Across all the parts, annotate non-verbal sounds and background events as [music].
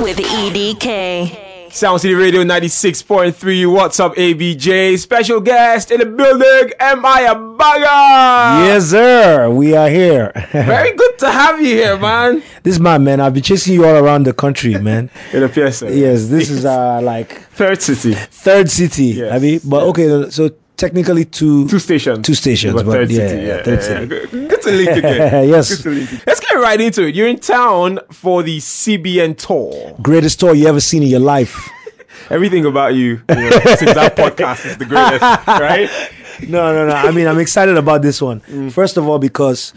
with EDK. Sound City Radio 96.3. What's up, ABJ? Special guest in the building, M.I. Abaga. Yes, sir. We are here. [laughs] Very good to have you here, man. this is my man. I've been chasing you all around the country, man. It appears so. yes, this is uh like Third city. third city. Yes, I mean, but okay, so technically two Two stations. Two stations, But yeah, city. yeah, Yeah, yeah. Good, to link again. [laughs] Yes. Good to link. Let's get right into it. You're in town for the CBN tour. greatest tour you ever seen in your life. [laughs] Everything about you, you know, since that podcast is the greatest, [laughs] right? no, no, no. I mean, I'm excited about this one. Mm. First of all, because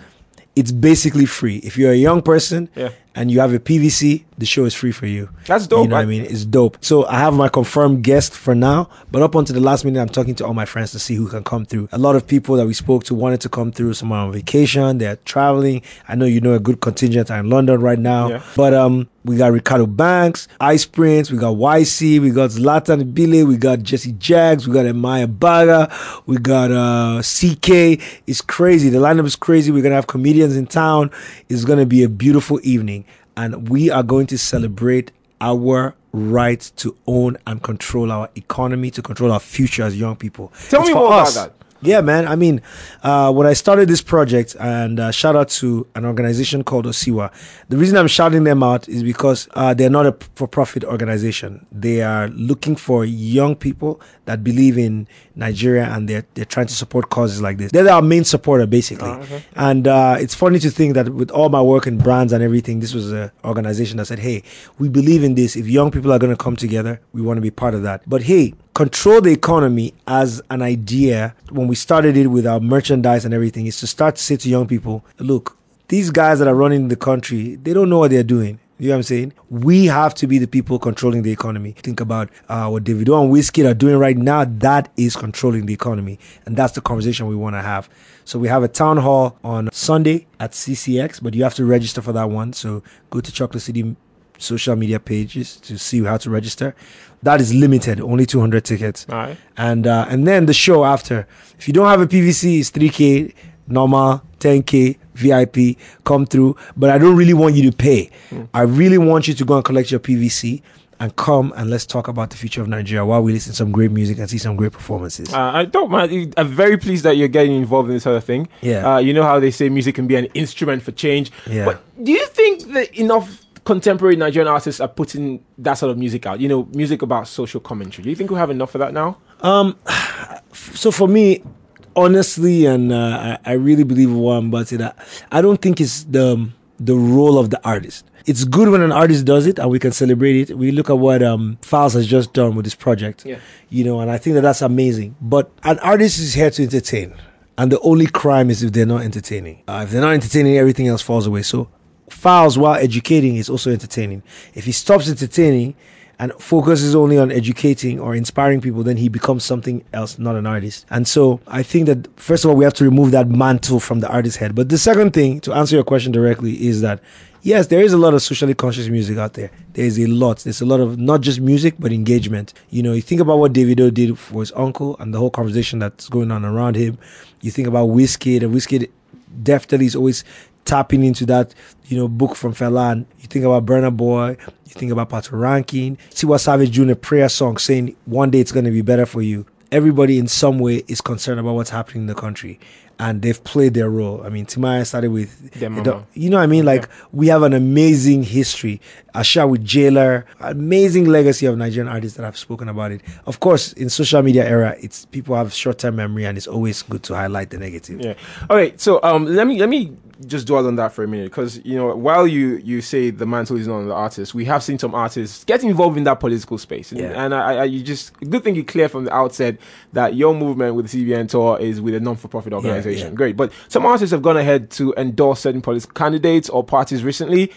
it's basically free. If you're a young person Yeah. And you have a PVC, the show is free for you. That's dope. You know what I I- mean? It's dope. So I have my confirmed guest for now, but up until the last minute, I'm talking to all my friends to see who can come through. A lot of people that we spoke to wanted to come through. Some are on vacation, they're traveling. I know you know a good contingent are in London right now, Yeah. but um, we got Ricardo Banks, Ice Prince, we got YC, we got Zlatan Ibile, we got Jesse Jagz, we got M.I. Abaga, we got uh CK. It's crazy. The lineup is crazy. We're gonna have comedians in town. It's gonna be a beautiful evening, and we are going to celebrate our right to own and control our economy, to control our future as young people. Tell It's me more about that. Yeah, man. I mean, uh, when I started this project, and uh, shout out to an organization called Osiwa. The reason I'm shouting them out is because uh, they're not a for-profit organization. They are looking for young people that believe in Nigeria, and they're they're trying to support causes like this. They're our main supporter, basically. And uh, it's funny to think that with all my work in brands and everything, this was an organization that said, "Hey, we believe in this. If young people are going to come together, we want to be part of that." But hey, control the economy as an idea when we started it with our merchandise and everything is to start to say to young people look these guys that are running the country they don't know what they're doing you know what I'm saying? We have to be the people controlling the economy. Think about uh, what Davido and Wizkid are doing right now. That is controlling the economy. And that's the conversation we want to have. So we have a town hall on Sunday at CCX, but you have to register for that one. So go to Chocolate City social media pages to see how to register. That is limited, only 200 tickets. Right. And uh, and then the show after. If you don't have a PVC, it's 3K normal, 10K VIP. Come through, but I don't really want you to pay. I really want you to go and collect your PVC and come and let's talk about the future of Nigeria while we listen to some great music and see some great performances. Uh, I don't mind. I'm very pleased that you're getting involved in this other thing. Yeah. Uh, you know how they say music can be an instrument for change. Yeah. But do you think that enough contemporary Nigerian artists are putting that sort of music out? You know, music about social commentary. Do you think we have enough of that now? Um, [sighs] so for me, honestly, and uh, I, I really believe what I'm about to say that I don't think it's the the role of the artist. It's good when an artist does it and we can celebrate it. We look at what um, Falz has just done with this project, Yeah. you know, and I think that that's amazing. But an artist is here to entertain, and the only crime is if they're not entertaining. Uh, if they're not entertaining, everything else falls away. So Falz, while educating, is also entertaining. If he stops entertaining and focuses only on educating or inspiring people, then he becomes something else, not an artist. And so I think that first of all, we have to remove that mantle from the artist's head. But the second thing, to answer your question directly, is that yes, there is a lot of socially conscious music out there. There is a lot. There's a lot of not just music, but engagement. You know, you think about what Davido did for his uncle and the whole conversation that's going on around him. You think about Wizkid, and Wizkid definitely is always tapping into that, you know, book from Fela. You think about Burna Boy, you think about Patoranking, what Savage doing a prayer song saying one day it's going to be better for you. Everybody in some way is concerned about what's happening in the country. And they've played their role. I mean, Timaya started with, you know what I mean? Like, we have an amazing history. Asa with Jailer, amazing legacy of Nigerian artists that have spoken about it. Of course, in social media era, it's people have short term memory and it's always good to highlight the negative. Yeah. All right. So um, let me let me just dwell on that for a minute because you know while you you say the mantle is not on the artist, we have seen some artists get involved in that political space, and, Yeah. and I, I you just good thing you clear from the outset that your movement with the CBN tour is with a non-for-profit organization. yeah. Great, but some artists have gone ahead to endorse certain political candidates or parties recently.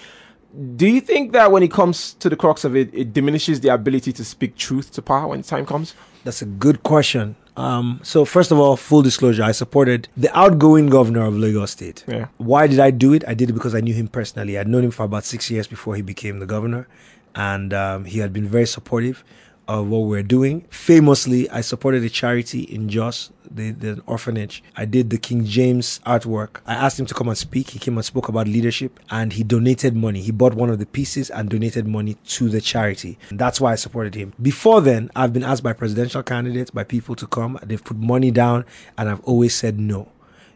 Do you think that when it comes to the crux of it, it diminishes the ability to speak truth to power when the time comes? That's a good question. Um, so first of all, full disclosure, I supported the outgoing governor of Lagos State. Yeah. Why did I do it? I did it because I knew him personally. I'd known him for about six years before he became the governor, and um, he had been very supportive of what we're doing. Famously, I supported a charity in Jos, the, the orphanage. I did the King James artwork. I asked him to come and speak. He came and spoke about leadership and he donated money. He bought one of the pieces and donated money to the charity. And that's why I supported him. Before then, I've been asked by presidential candidates, by people to come. They've put money down and I've always said no,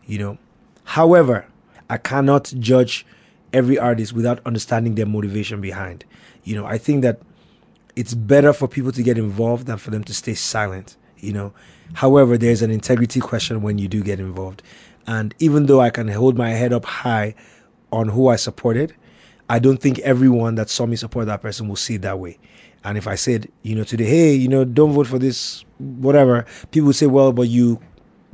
you know. However, I cannot judge every artist without understanding their motivation behind. You know, I think that it's better for people to get involved than for them to stay silent, you know. However, there's an integrity question when you do get involved. And even though I can hold my head up high on who I supported, I don't think everyone that saw me support that person will see it that way. And if I said, you know, today, hey, you know, don't vote for this, whatever, people would say, well, but you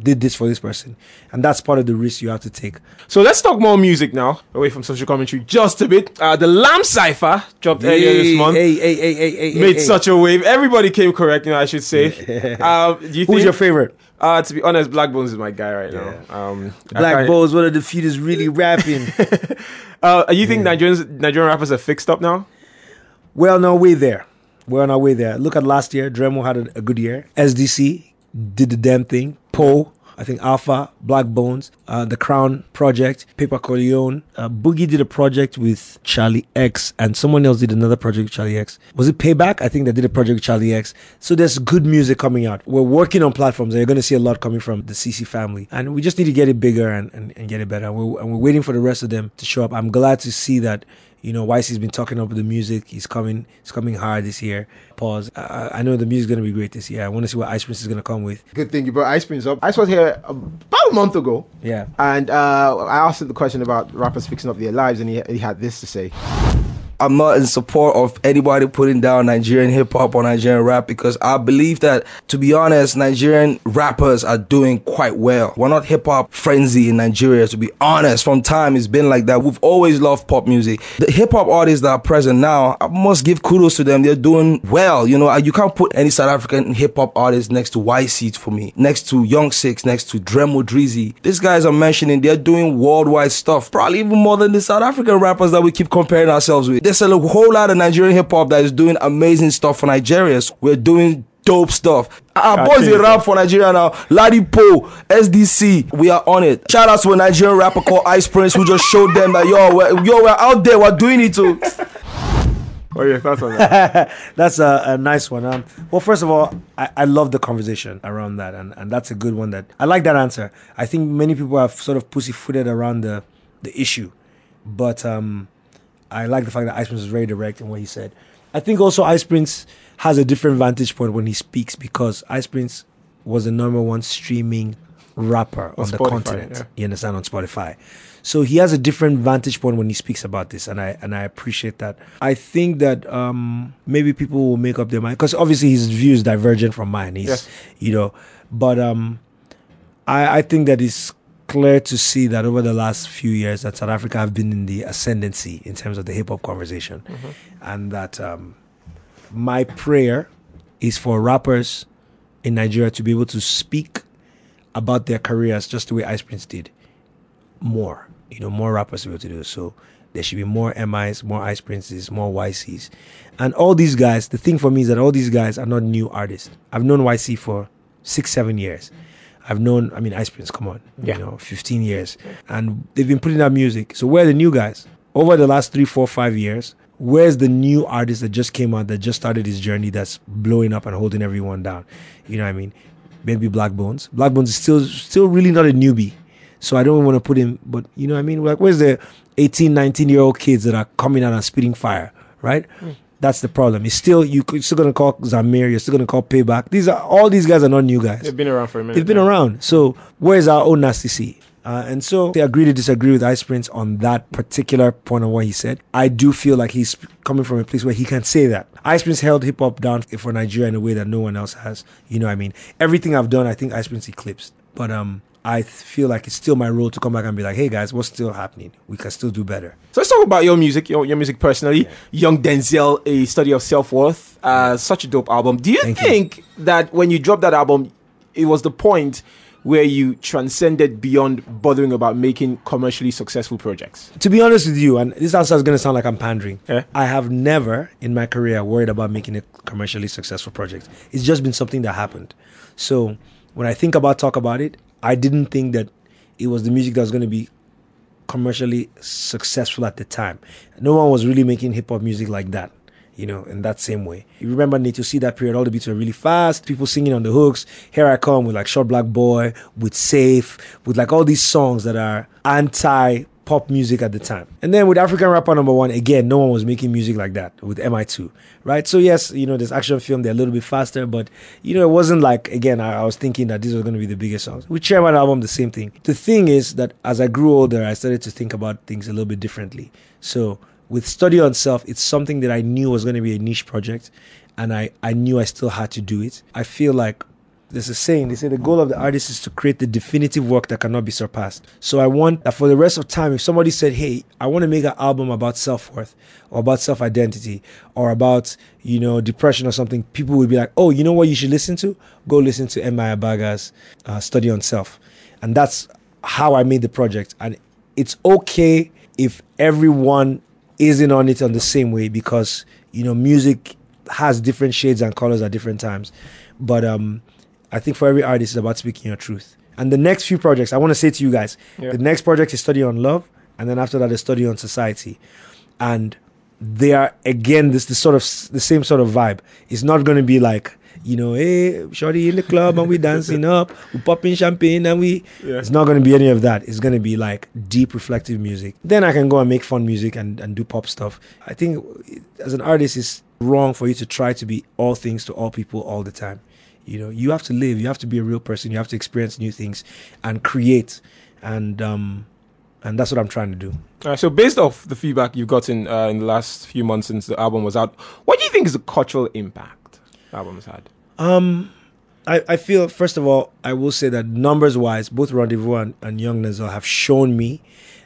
did this for this person. And that's part of the risk you have to take. So let's talk more music now, away from social commentary just a bit. Uh, the Lamb Cypher dropped earlier this month. Hey, hey, hey, hey, hey, Made hey, such a wave. Everybody came correct, you know, I should say. um, [laughs] do you Who's think, your favorite? Uh, to be honest, Blaqbonez is my guy right now. Um, Black can't- one of the few that's really rapping. [laughs] Uh, you think Nigerians, Nigerian rappers are fixed up now? Well, no, We're way there. We're on our way there. Look at last year. Dremo had a, a good year. SDC did the damn thing. Poe, I think Alpha, Blaqbonez, uh, The Crown Project, Paper Corleone. Uh, Boogie did a project with Charlie X, and someone else did another project with Charlie X. Was it Payback? I think they did a project with Charlie X. So there's good music coming out. We're working on platforms, and you're going to see a lot coming from the CC family. And we just need to get it bigger and, and, and get it better. And we're, and we're waiting for the rest of them to show up. I'm glad to see that you know, YC's been talking up the music. He's coming. He's coming hard this year. Pause. I, I know the music's gonna be great this year. I want to see what Ice Prince is gonna come with. Good thing you brought Ice Prince up. Ice was here about a month ago. Yeah. And uh, I asked him the question about rappers fixing up their lives, and he, he had this to say. I'm not in support of anybody putting down Nigerian hip hop or Nigerian rap because I believe that, to be honest, Nigerian rappers are doing quite well. We're not hip hop frenzy in Nigeria, to be honest. From time, it's been like that. We've always loved pop music. The hip hop artists that are present now, I must give kudos to them. They're doing well. You know, you can't put any South African hip hop artist next to YC for me, next to Yung6ix, next to Dremo Drizzy. These guys are mentioning they're doing worldwide stuff, probably even more than the South African rappers that we keep comparing ourselves with. There's a whole lot of Nigerian hip hop that is doing amazing stuff for Nigerians. We're doing dope stuff. Our I boys think they so. rap for Nigeria now. Ladipoe, SDC, we are on it. Shout out to a Nigerian rapper called Ice Prince who just showed them that yo, we're, yo, we're out there, we're doing it too. What are your thoughts on that? [laughs] That's a, a nice one. Um, well, first of all, I, I love the conversation around that, and, and that's a good one. That I like that answer. I think many people have sort of pussyfooted around the the issue, but um, I like the fact that Ice Prince was very direct in what he said. I think also Ice Prince has a different vantage point when he speaks because Ice Prince was the number one streaming rapper on, the Spotify, continent. yeah. You understand on Spotify. So he has a different vantage point when he speaks about this, and I and I appreciate that. I think that um, maybe people will make up their mind because obviously his views divergent from mine. He's Yes. you know, but um, I I think that it's clear to see that over the last few years that South Africa have been in the ascendancy in terms of the hip hop conversation, and that um, my prayer is for rappers in Nigeria to be able to speak about their careers just the way Ice Prince did more. You know, more rappers to be able to do so. There should be more MIs, more Ice Princes, more YCs. And all these guys, the thing for me is that all these guys are not new artists. I've known YC for six, seven years. I've known, I mean, Ice Prince, come on, Yeah. you know, 15 years. And they've been putting out music. So where are the new guys? Over the last three, four, five years, where's the new artist that just came out, that just started his journey, that's blowing up and holding everyone down? You know what I mean? Maybe Blaqbonez. Black Bones is still still really not a newbie. So I don't want to put him, but you know what I mean? Like, where's the 18, 19 year old kids that are coming out and spitting fire, right? Hmm. That's the problem. It's still, you you're still going to call Zamir, you're still going to call Payback. These are, all these guys are not new guys. They've been around for a minute. They've been around. So where's our own nasty C? Uh, and so they agree to disagree with Ice Prince on that particular point of what he said. I do feel like he's coming from a place where he can say that. Ice Prince held hip hop down for Nigeria in a way that no one else has. You know what I mean? Everything I've done, I think Ice Prince eclipsed. But um, I feel like it's still my role to come back and be like, hey guys, what's still happening? We can still do better. So let's talk about your music, your, your music personally. Yxng Dxnzl, a study of self worth. Uh, such a dope album. Do you Thank you. think that when you dropped that album, it was the point where you transcended beyond bothering about making commercially successful projects? To be honest with you, and this answer is going to sound like I'm pandering. Yeah. I have never in my career worried about making a commercially successful project. It's just been something that happened. So when I think about talk about it, I didn't think that it was the music that was going to be commercially successful at the time. No one was really making hip hop music like that, you know, in that same way. You remember to see that period, all the beats were really fast, people singing on the hooks. Here I come with like Short Black Boy, with Safe, with like all these songs that are anti pop music at the time. And then with African rapper number one, again, no one was making music like that with MI2, right? So yes, you know, this action film, they're a little bit faster, but you know, it wasn't like, again, I, I was thinking that these were going to be the biggest songs. With Chairman album, the same thing. The thing is that as I grew older, I started to think about things a little bit differently. So with Study on Self, it's something that I knew was going to be a niche project and I, I knew I still had to do it. I feel like there's a saying they say the goal of the artist is to create the definitive work that cannot be surpassed. So i want that for the rest of time if somebody said hey i want to make an album about self-worth or about self-identity or about you know depression or something people would be like oh you know what you should listen to? Go listen to M. Abaga's uh, study on self. And that's how i made the project. And it's okay if everyone isn't on it on the same way because you know music has different shades and colors at different times. But um I think for every artist, it's about speaking your truth. And the next few projects, I want to say to you guys, Yeah. the next project is study on love, and then after that, is study on society, and they are again this the sort of the same sort of vibe. It's not going to be like you know, hey, shorty in the club and we dancing [laughs] up, we popping champagne and we. Yeah. It's not going to be any of that. It's going to be like deep reflective music. Then I can go and make fun music and, and do pop stuff. I think as an artist, it's wrong for you to try to be all things to all people all the time. You know, you have to live. You have to be a real person. You have to experience new things and create. And um, and that's what I'm trying to do. Uh, so, based off the feedback you've gotten uh, in the last few months since the album was out, what do you think is the cultural impact the album has had? Um, I, I feel first of all, I will say that numbers wise, both Rendezvous and, and Yxng Dxnzl have shown me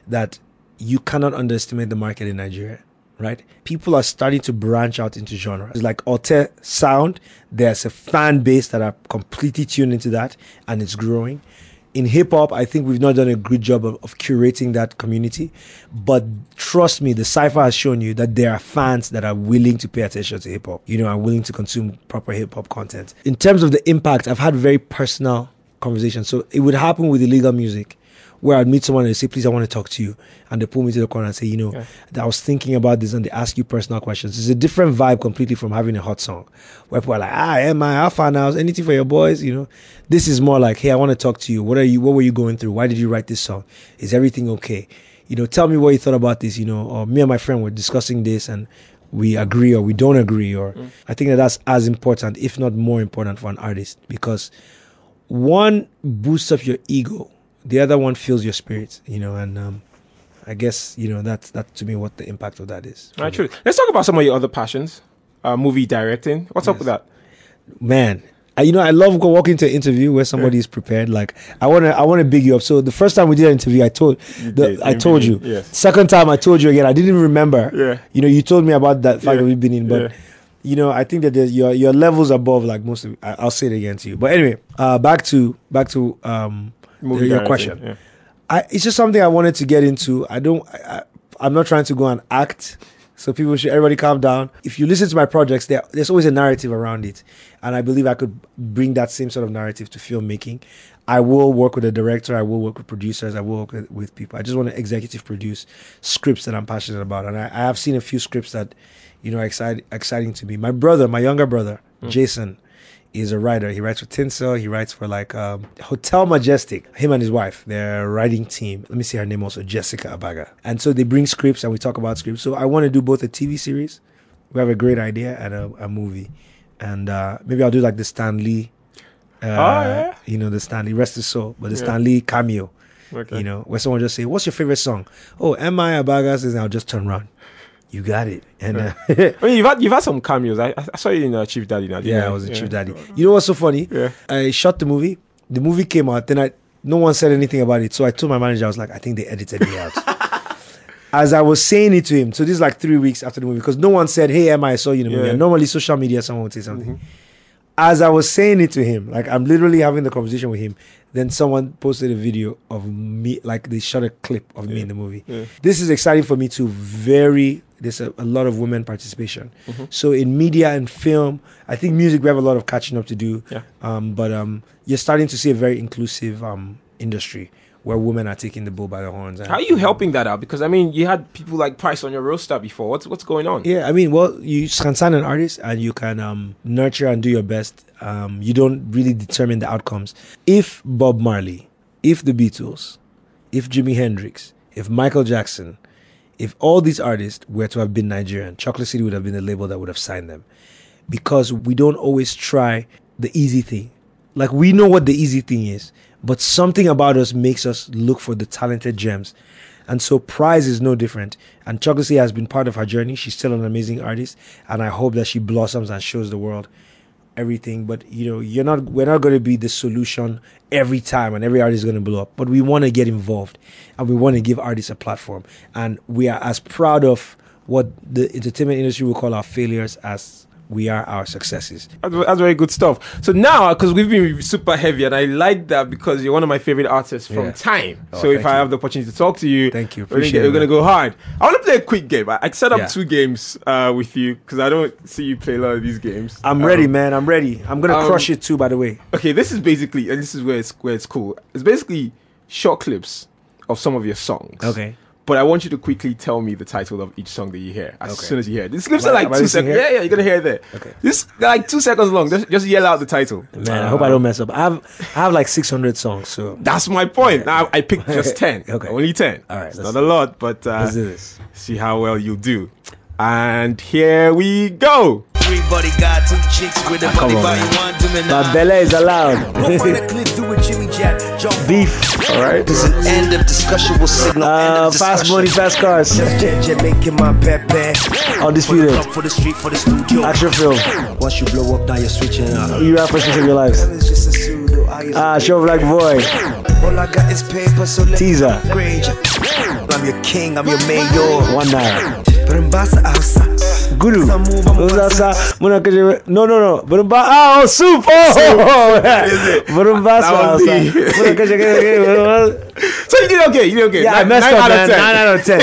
that you cannot underestimate the market in Nigeria. Right? People are starting to branch out into genres. It's like Alté sound. There's a fan base that are completely tuned into that and it's growing. In hip hop, I think we've not done a good job of, of curating that community. But trust me, the cipher has shown you that there are fans that are willing to pay attention to hip hop, you know, are willing to consume proper hip hop content. In terms of the impact, I've had very personal conversations. So it would happen with illegal music where I'd meet someone and say, please, I want to talk to you. And they pull me to the corner and say, you know, Yeah. I was thinking about this and they ask you personal questions. It's a different vibe completely from having a hot song where people are like, ah, am I alpha now? Anything for your boys? You know, this is more like, hey, I want to talk to you. What are you, what were you going through? Why did you write this song? Is everything okay? You know, tell me what you thought about this, you know, or me and my friend were discussing this and we agree or we don't agree or I think that that's as important, if not more important for an artist because one boosts up your ego, the other one fills your spirit, you know, and um, I guess you know that's that to me what the impact of that is. All right, true. Let's talk about some of your other passions. Uh, movie directing. What's up with that? Man, I, you know I love walking to an interview where somebody is prepared. Like I want to I want to big you up. So the first time we did an interview, I told the, I told you. Yes. Second time I told you again. I didn't even remember. Yeah. You know you told me about that fact Yeah. that we've been in, but. Yeah. You know, I think that there's your your levels above like most of. I, I'll say it again to you, but anyway, uh, back to back to um Movie your directing, question. yeah. I, it's just something I wanted to get into. I don't. I, I, I'm not trying to go and act. So people should everybody calm down. If you listen to my projects, there, there's always a narrative around it, and I believe I could bring that same sort of narrative to filmmaking. I will work with a director. I will work with producers. I will work with, with people. I just want to executive produce scripts that I'm passionate about, and I, I have seen a few scripts that, you know, are exciting exciting to me. My brother, my younger brother, mm. Jason, is a writer. He writes for Tinsel. He writes for like um, Hotel Majestic. Him and his wife, their writing team. Let me see her name also, Jessica Abaga. And so they bring scripts and we talk about scripts. So I want to do both a TV series. We have a great idea and a, a movie. And uh, maybe I'll do like the Stan Lee. Uh, yeah? You know, the Stan Lee, rest his soul, but the Yeah. Stan Lee cameo. Okay. You know, where someone just say, "What's your favorite song?" Oh, M.I. Abaga says, "I'll just turn around." You got it. And uh, [laughs] I mean, you've had you've had some cameos. I, I saw you in uh, Chief Daddy now. Yeah? I was a Chief Daddy. You know what's so funny? Yeah. I shot the movie. The movie came out. Then I no one said anything about it. So I told my manager, I was like, I think they edited me out. [laughs] As I was saying it to him, so this is like three weeks after the movie, because no one said, "Hey, Emma, I saw you in the movie." Yeah. And normally, social media, someone would say something. as I was saying it to him, like I'm literally having the conversation with him, then someone posted a video of me, like they shot a clip of me in the movie. This is exciting for me too. Very, there's a, a lot of women participation. Mm-hmm. So in media and film, I think music we have a lot of catching up to do. Yeah. Um, but um, you're starting to see a very inclusive um industry where women are taking the bull by the horns. And, How are you helping that out? Because I mean, you had people like Pryse on your roster before. What's what's going on? Yeah, I mean, well, you can sign an artist and you can um, nurture and do your best. Um, you don't really determine the outcomes. If Bob Marley, if the Beatles, if Jimi Hendrix, if Michael Jackson, if all these artists were to have been Nigerian, Chocolate City would have been the label that would have signed them. Because we don't always try the easy thing. Like we know what the easy thing is, but something about us makes us look for the talented gems. And so Pryse is no different. And Chocolate City has been part of her journey. She's still an amazing artist. And I hope that she blossoms and shows the world everything. But you know, you're not we're not gonna be the solution every time and every artist is gonna blow up. But we wanna get involved and we wanna give artists a platform. And we are as proud of what the entertainment industry will call our failures as we are our successes. That's, that's very good stuff. So now, because we've been super heavy, and I like that because you're one of my favorite artists from Yeah. time. Oh, so if I you. have the opportunity to talk to you, Thank you. Appreciate we're gonna go hard. I want to play a quick game. I, I set up Yeah. two games uh, with you because I don't see you play a lot of these games. I'm Um, ready, man. I'm ready. I'm gonna um, crush it too, by the way. Okay, this is basically, and this is where it's where it's cool. It's basically short clips of some of your songs. Okay. But I want you to quickly tell me the title of each song that you hear as Okay. soon as you hear it. These clips are like two seconds. Yeah, yeah, you're gonna hear it there. Okay. This like two seconds long. Just, just yell out the title. Man, I hope I don't mess up. I have I have like 600 songs, so That's my point. Now I picked [laughs] just ten. Okay. Only ten. All right, It's not a lot, but uh, let's do this. see how well you do. And here we go. Everybody got two chicks with a Ah, come money on, man. one to me My Bella is allowed. Go find a clip, do a Jimmy Jack, jump Beef. All right. This is end of discussion, will signal end Uh, of fast money, fast cars. Just JJ making my pepe. Undisputed. For the club, for the street, for the studio. Action film. Once you blow up, now you're switching up. You rap for of your lives. It's just a pseudo. I use Ah, a show black boy. All I got is paper, so let Teaser. Grade you. I'm your king, I'm your mayor. One night. Brembasa Alsa. Guru. Some move, I'm Uzasa. Muna kaje. No, no, no. Burumba. Ah, oh, soup. Oh, [laughs] Burumba. That was Muna kaje. So you did okay. You did okay. Yeah, I messed nine up, out man. 10. Nine out of ten.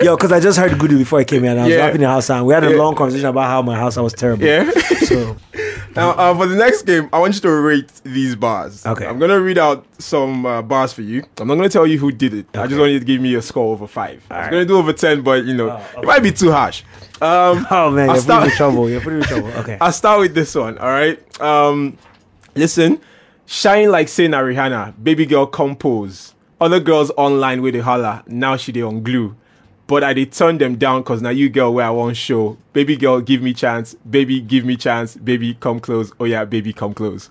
[laughs] Yo, because I just heard Gudu before I came here, and I was Yeah. rapping in the house, and we had a Yeah. long conversation about how my house was terrible. Yeah. So [laughs] Now, uh, for the next game, I want you to rate these bars. Okay. I'm gonna read out some uh, bars for you. I'm not gonna tell you who did it. I just want you to give me a score over five. I was right. gonna do over ten, but you know, it might be too harsh. Um, [laughs] Oh man, I'll you're putting start- me in trouble. You're putting me in trouble. [laughs] Okay. I'll start with this one. All right. Um, listen, shine like say na Rihanna, baby girl compose. Other girls online with the holla. Now she they on glue. But I did turn them down cause now you girl where I want show. Baby girl, give me chance. Baby, give me chance. Baby, come close. Oh yeah, baby, come close.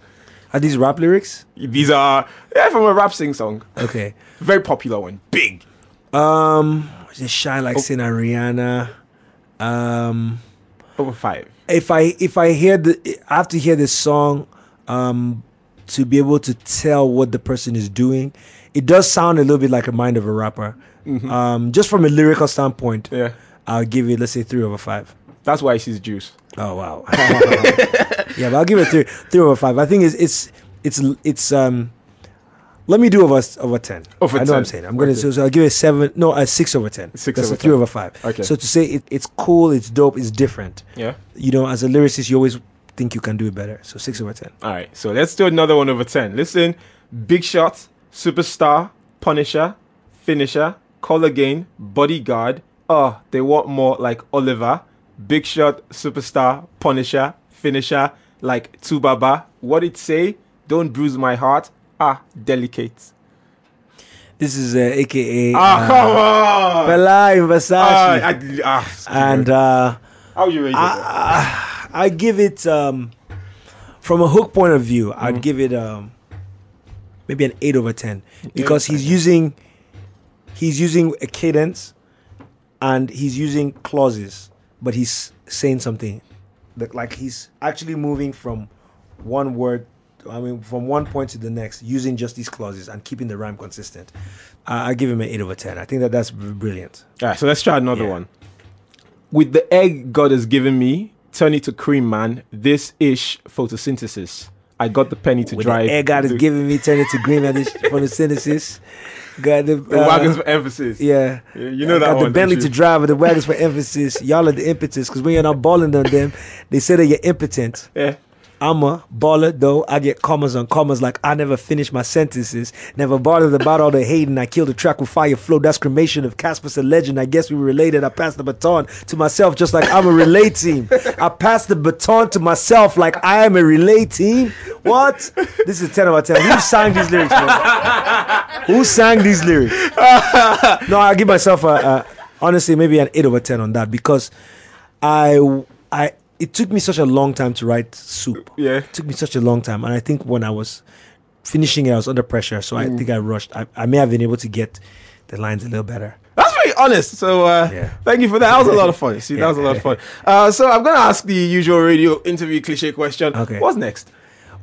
Are these rap lyrics? These are yeah from a rap sing song. Okay. Very popular one. Big. Um, just shine like Sina Rihanna. Um, Over five. if I if I hear the, I have to hear this song, um, to be able to tell what the person is doing. It does sound a little bit like a mind of a rapper. Um, just from a lyrical standpoint, Yeah. I'll give it let's say three over five. That's why she's juice. Oh wow. [laughs] yeah, but I'll give it three three over five. I think it's it's it's it's um. Let me do over over ten. Over I know 10. what I'm saying. I'm gonna Okay. so, so I'll give it seven. No, a six over ten. Six That's over a three 10. over five. Okay. So to say it, it's cool, it's dope, it's different. Yeah. You know, as a lyricist, you always think you can do it better. So six over ten. All right, so let's do another one over 10. Listen Big Shot, Superstar, Punisher, Finisher, Call Again, Bodyguard. Oh, they want more like Oliver. Big Shot, Superstar, Punisher, Finisher, like Tubaba. What it say? Don't bruise my heart. Ah, delicate. This is uh, AKA Ah, uh, come on! Fela in Versace, Ah, I, ah, and uh, how would you rate it? I, I give it um, from a hook point of view. Mm-hmm. I'd give it um, maybe an eight over ten because he's using he's using a cadence and he's using clauses, but he's saying something that like he's actually moving from one word. I mean, from one point to the next, using just these clauses and keeping the rhyme consistent. Uh, I give him an eight over ten. I think that that's brilliant. All right, so let's try another Yeah. one. With the egg God has given me, turn it to cream, man. This ish photosynthesis. I got the penny to drive. the air God is giving me, turn it to green and this photosynthesis. Got the, the uh, wagons for emphasis. Yeah. Yeah, you know I that got one, the Bentley to drive the wagons for emphasis. Y'all are the impetus because when you're not balling on them, they say that you're impotent. Yeah. I'm a baller though. I get commas on commas like I never finish my sentences. Never bothered about all the hating. I killed the track with fire flow. That's cremation of Casper's a legend. I guess we related. I passed the baton to myself just like I'm a relay team. I passed the baton to myself like I am a relay team. What? This is 10 out of 10. Who sang these lyrics? Who sang these lyrics? no, I'll give myself a, a honestly maybe an 8 over 10 on that because I I it took me such a long time to write soup. Yeah. It took me such a long time. And I think when I was finishing it, I was under pressure. So Mm. I think I rushed. I, I may have been able to get the lines a little better. That's very honest. So uh, Yeah. thank you for that. That was a lot of fun. [laughs] See, that was a lot of fun. Uh, so I'm gonna ask the usual radio interview cliche question. Okay. What's next?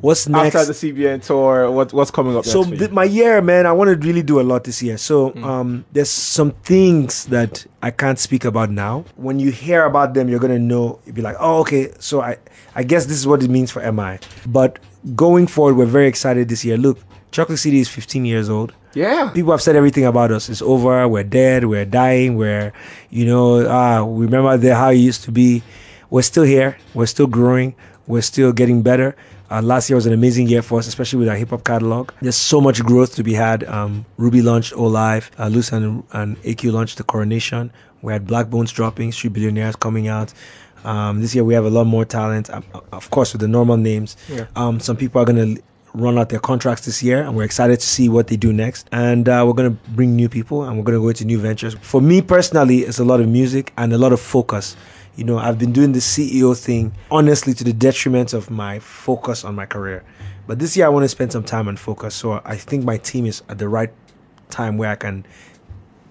What's next? After the CBN tour, what what's coming up so next? for you? th- my year, man, I want to really do a lot this year. So Mm. um, there's some things that I can't speak about now. When you hear about them, you're gonna know. You'll be like, oh, okay. So I, I guess this is what it means for MI. But going forward, we're very excited this year. Look, Chocolate City is 15 years old. yeah. People have said everything about us. It's over. We're dead. We're dying. We're, you know, ah, remember the, how it used to be. We're still here. We're still growing. We're still getting better. Uh, last year was an amazing year for us, especially with our hip hop catalog. There's so much growth to be had. Um, Ruby launched O Live. Uh, Luce and, and AQ launched The Coronation. We had Blaqbonez dropping, Street Billionaires coming out. Um, this year we have a lot more talent, um, of course, with the normal names. Yeah. Um, some people are going to run out their contracts this year, and we're excited to see what they do next. And uh, we're going to bring new people, and we're going to go into new ventures. For me personally, it's a lot of music and a lot of focus. You know, I've been doing the CEO thing honestly to the detriment of my focus on my career. But this year, I want to spend some time and focus. So I think my team is at the right time where I can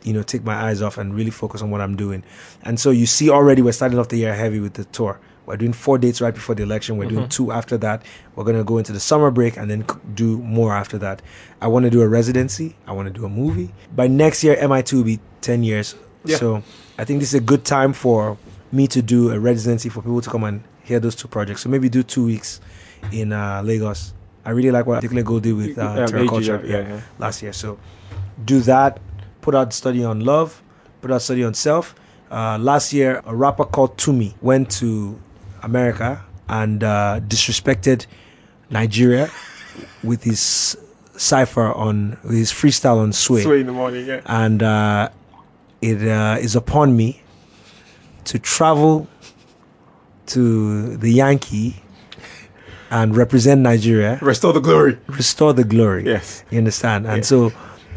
you know, take my eyes off and really focus on what I'm doing. And so you see already we're starting off the year heavy with the tour. We're doing four dates right before the election. We're doing mm-hmm. two after that. We're going to go into the summer break and then do more after that. I want to do a residency. I want to do a movie. By next year, MI2 will be 10 years. Yeah. So I think this is a good time for me to do a residency for people to come and hear those two projects. So maybe do two weeks in uh, Lagos. I really like what Particular Gold did with uh, Um, Terra AG, yeah, yeah, yeah. last year. So do that. Put out study on love. Put out study on self. Uh, last year, a rapper called Tumi went to America and uh, disrespected Nigeria with his cipher on with his freestyle on Sway, Sway in the morning, yeah. and uh, it uh, is upon me to travel to the Yankee and represent Nigeria Restore the glory. restore the glory. Yes. You understand? And so,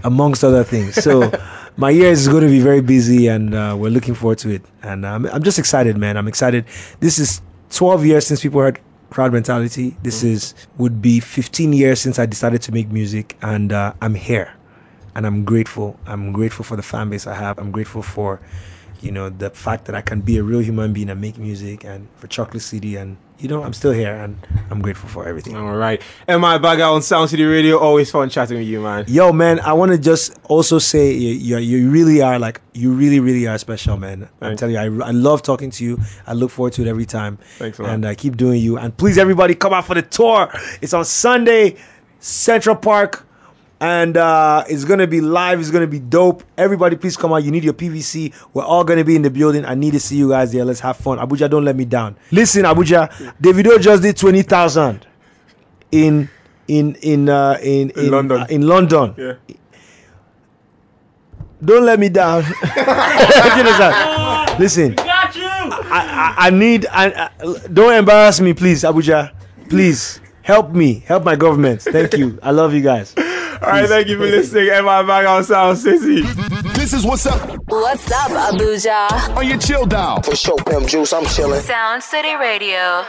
amongst other things. So, [laughs] my year is going to be very busy and uh, we're looking forward to it. And um, I'm just excited, man. I'm excited. This is 12 years since people heard crowd mentality. This is would be 15 years since I decided to make music and uh, I'm here. And I'm grateful. I'm grateful for the fan base I have. I'm grateful for, you know, the fact that I can be a real human being and make music and for Chocolate City and you know, I'm still here and I'm grateful for everything. All right. MI Baga on Sound City Radio. Always fun chatting with you, man. Yo, man, I want to just also say you, you, you really are like, you really, really are special, man. I'm telling you, I, I love talking to you. I look forward to it every time. Thanks a lot. And I keep doing you. And please, everybody, come out for the tour. It's on Sunday, Central Park. And uh, it's going to be live. It's going to be dope. Everybody, please come out. You need your PVC. We're all going to be in the building. I need to see you guys there. Let's have fun. Abuja, don't let me down. Listen, Abuja, Davido just did 20,000 in in in uh, in in London. uh, in London. Yeah. Don't let me down. [laughs] You understand? Listen, I, I, I need. I, I, don't embarrass me, please, Abuja. Please help me. Help my government. Thank you. I love you guys. All right. Thank you for listening. MI Baga on Sound City. This is what's up What's up, Abuja? on your chill down. For sure, Pimp Juice, I'm chilling. Sound City Radio.